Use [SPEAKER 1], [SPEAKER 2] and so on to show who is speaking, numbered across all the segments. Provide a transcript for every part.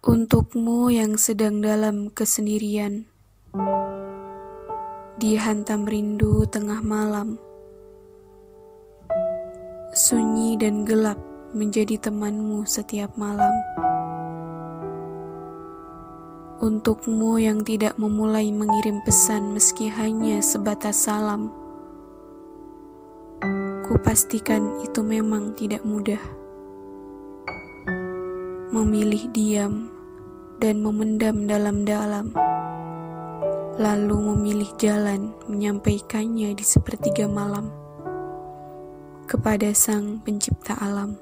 [SPEAKER 1] Untukmu yang sedang dalam kesendirian, dihantam rindu tengah malam, sunyi dan gelap menjadi temanmu setiap malam. Untukmu yang tidak memulai mengirim pesan meski hanya sebatas salam, kupastikan itu memang tidak mudah memilih diam dan memendam dalam-dalam, lalu memilih jalan menyampaikannya di sepertiga malam kepada Sang Pencipta Alam.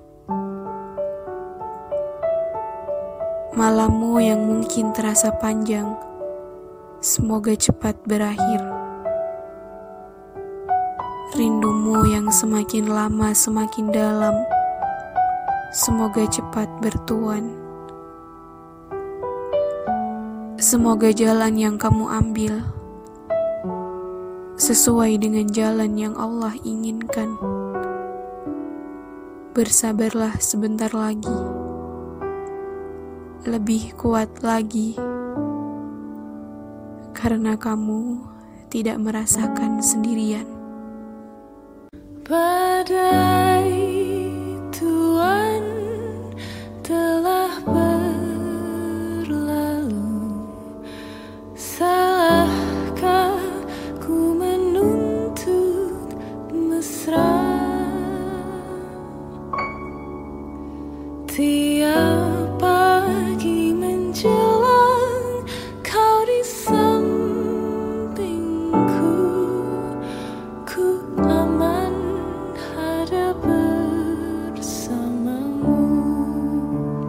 [SPEAKER 1] Malammu yang mungkin terasa panjang, semoga cepat berakhir. Rindumu yang semakin lama semakin dalam Semoga cepat bertuan. Semoga jalan yang kamu ambil sesuai dengan jalan yang Allah inginkan. Bersabarlah sebentar lagi, lebih kuat lagi, karena kamu tidak merasakan sendirian.
[SPEAKER 2] Badai the.